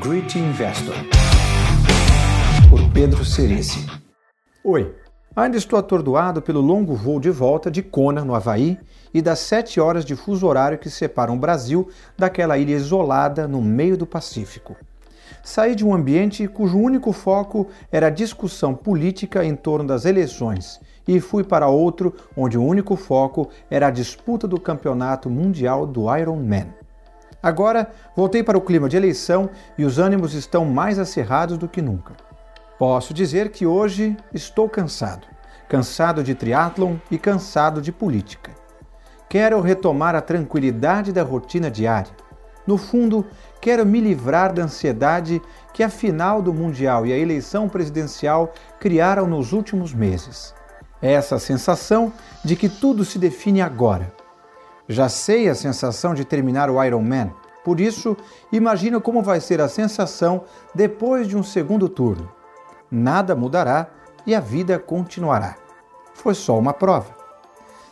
Great Investor, por Pedro Cerici. Oi, ainda estou atordoado pelo longo voo de volta de Kona, no Havaí, e das sete horas de fuso horário que separam o Brasil daquela ilha isolada no meio do Pacífico. Saí de um ambiente cujo único foco era a discussão política em torno das eleições e fui para outro onde o único foco era a disputa do campeonato mundial do Ironman. Agora voltei para o clima de eleição e os ânimos estão mais acirrados do que nunca. Posso dizer que hoje estou cansado. Cansado de triatlon e cansado de política. Quero retomar a tranquilidade da rotina diária. No fundo, quero me livrar da ansiedade que a final do Mundial e a eleição presidencial criaram nos últimos meses. Essa sensação de que tudo se define agora, já sei a sensação de terminar o Ironman, por isso imagino como vai ser a sensação depois de um segundo turno. Nada mudará e a vida continuará. Foi só uma prova.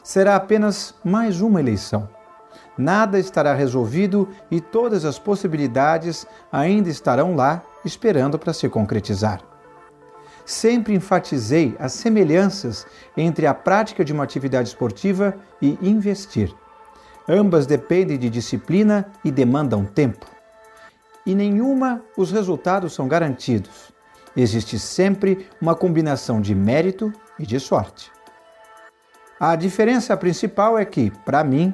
Será apenas mais uma eleição. Nada estará resolvido e todas as possibilidades ainda estarão lá esperando para se concretizar. Sempre enfatizei as semelhanças entre a prática de uma atividade esportiva e investir. Ambas dependem de disciplina e demandam tempo. E nenhuma os resultados são garantidos. Existe sempre uma combinação de mérito e de sorte. A diferença principal é que, para mim,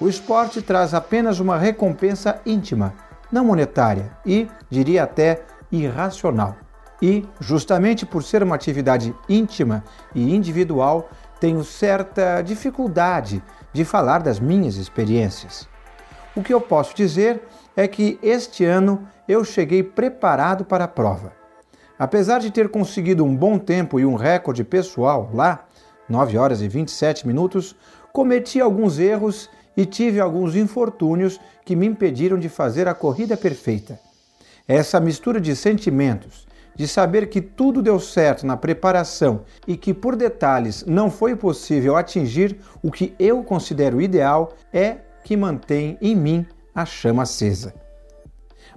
o esporte traz apenas uma recompensa íntima, não monetária e, diria até, irracional. E, justamente por ser uma atividade íntima e individual, tenho certa dificuldade de falar das minhas experiências. O que eu posso dizer é que este ano eu cheguei preparado para a prova. Apesar de ter conseguido um bom tempo e um recorde pessoal lá, 9 horas e 27 minutos, cometi alguns erros e tive alguns infortúnios que me impediram de fazer a corrida perfeita. Essa mistura de sentimentos, de saber que tudo deu certo na preparação e que por detalhes não foi possível atingir o que eu considero ideal, é que mantém em mim a chama acesa.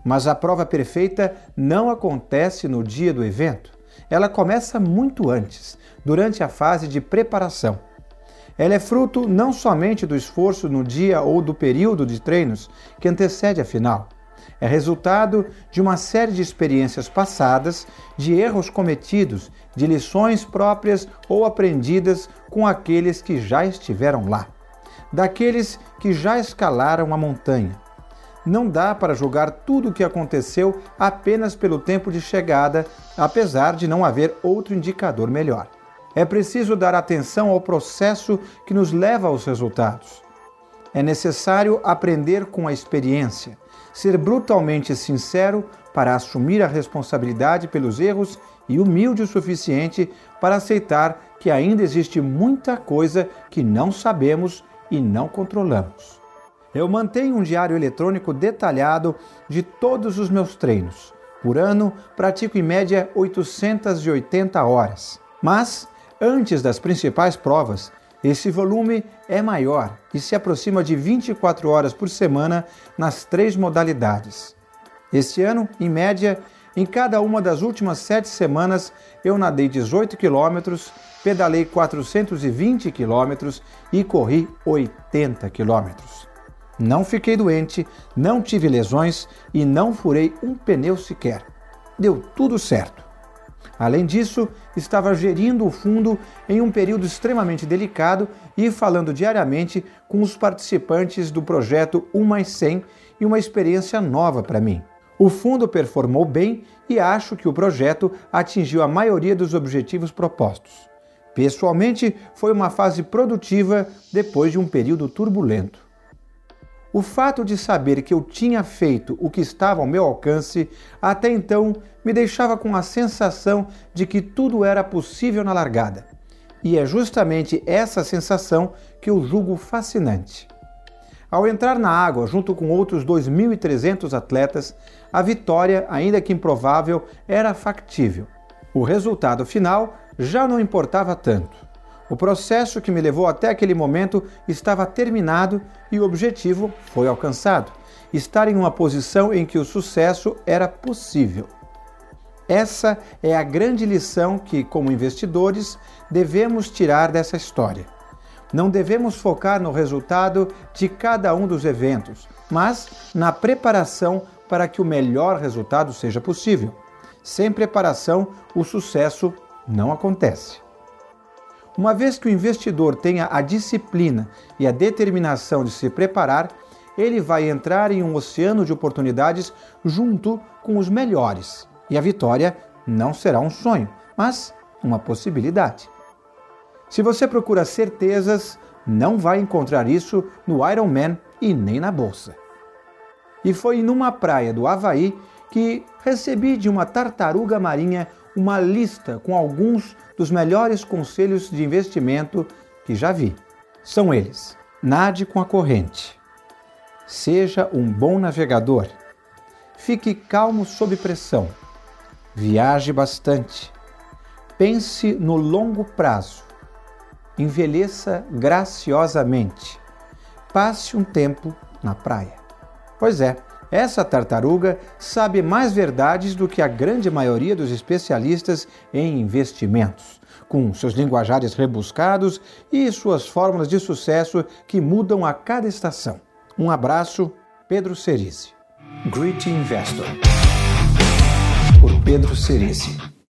Mas a prova perfeita não acontece no dia do evento. Ela começa muito antes, durante a fase de preparação. Ela é fruto não somente do esforço no dia ou do período de treinos que antecede a final, é resultado de uma série de experiências passadas, de erros cometidos, de lições próprias ou aprendidas com aqueles que já estiveram lá, daqueles que já escalaram a montanha. Não dá para julgar tudo o que aconteceu apenas pelo tempo de chegada, apesar de não haver outro indicador melhor. É preciso dar atenção ao processo que nos leva aos resultados. É necessário aprender com a experiência ser brutalmente sincero para assumir a responsabilidade pelos erros e humilde o suficiente para aceitar que ainda existe muita coisa que não sabemos e não controlamos. Eu mantenho um diário eletrônico detalhado de todos os meus treinos. Por ano, pratico em média 880 horas. Mas, antes das principais provas, esse volume é maior e se aproxima de 24 horas por semana nas três modalidades. Este ano, em média, em cada uma das últimas sete semanas, eu nadei 18 quilômetros, pedalei 420 quilômetros e corri 80 quilômetros. Não fiquei doente, não tive lesões e não furei um pneu sequer. Deu tudo certo. Além disso, estava gerindo o fundo em um período extremamente delicado e falando diariamente com os participantes do projeto 1 mais 100 e uma experiência nova para mim. O fundo performou bem e acho que o projeto atingiu a maioria dos objetivos propostos. Pessoalmente, foi uma fase produtiva depois de um período turbulento. O fato de saber que eu tinha feito o que estava ao meu alcance até então me deixava com a sensação de que tudo era possível na largada. E é justamente essa sensação que eu julgo fascinante. Ao entrar na água junto com outros 2.300 atletas, a vitória, ainda que improvável, era factível. O resultado final já não importava tanto. O processo que me levou até aquele momento estava terminado e o objetivo foi alcançado. estar em uma posição em que o sucesso era possível. Essa é a grande lição que, como investidores, devemos tirar dessa história. Não devemos focar no resultado de cada um dos eventos, mas na preparação para que o melhor resultado seja possível. Sem preparação, o sucesso não acontece. Uma vez que o investidor tenha a disciplina e a determinação de se preparar, ele vai entrar em um oceano de oportunidades junto com os melhores. E a vitória não será um sonho, mas uma possibilidade. Se você procura certezas, não vai encontrar isso no Ironman e nem na bolsa. E foi numa praia do Havaí que recebi de uma tartaruga marinha uma lista com alguns dos melhores conselhos de investimento que já vi. São eles: nade com a corrente, seja um bom navegador, fique calmo sob pressão, viaje bastante, pense no longo prazo, envelheça graciosamente, passe um tempo na praia. Pois é, essa tartaruga sabe mais verdades do que a grande maioria dos especialistas em investimentos, com seus linguajares rebuscados e suas fórmulas de sucesso que mudam a cada estação. Um abraço, Pedro Cerise. Great Investor, por Pedro Cerise.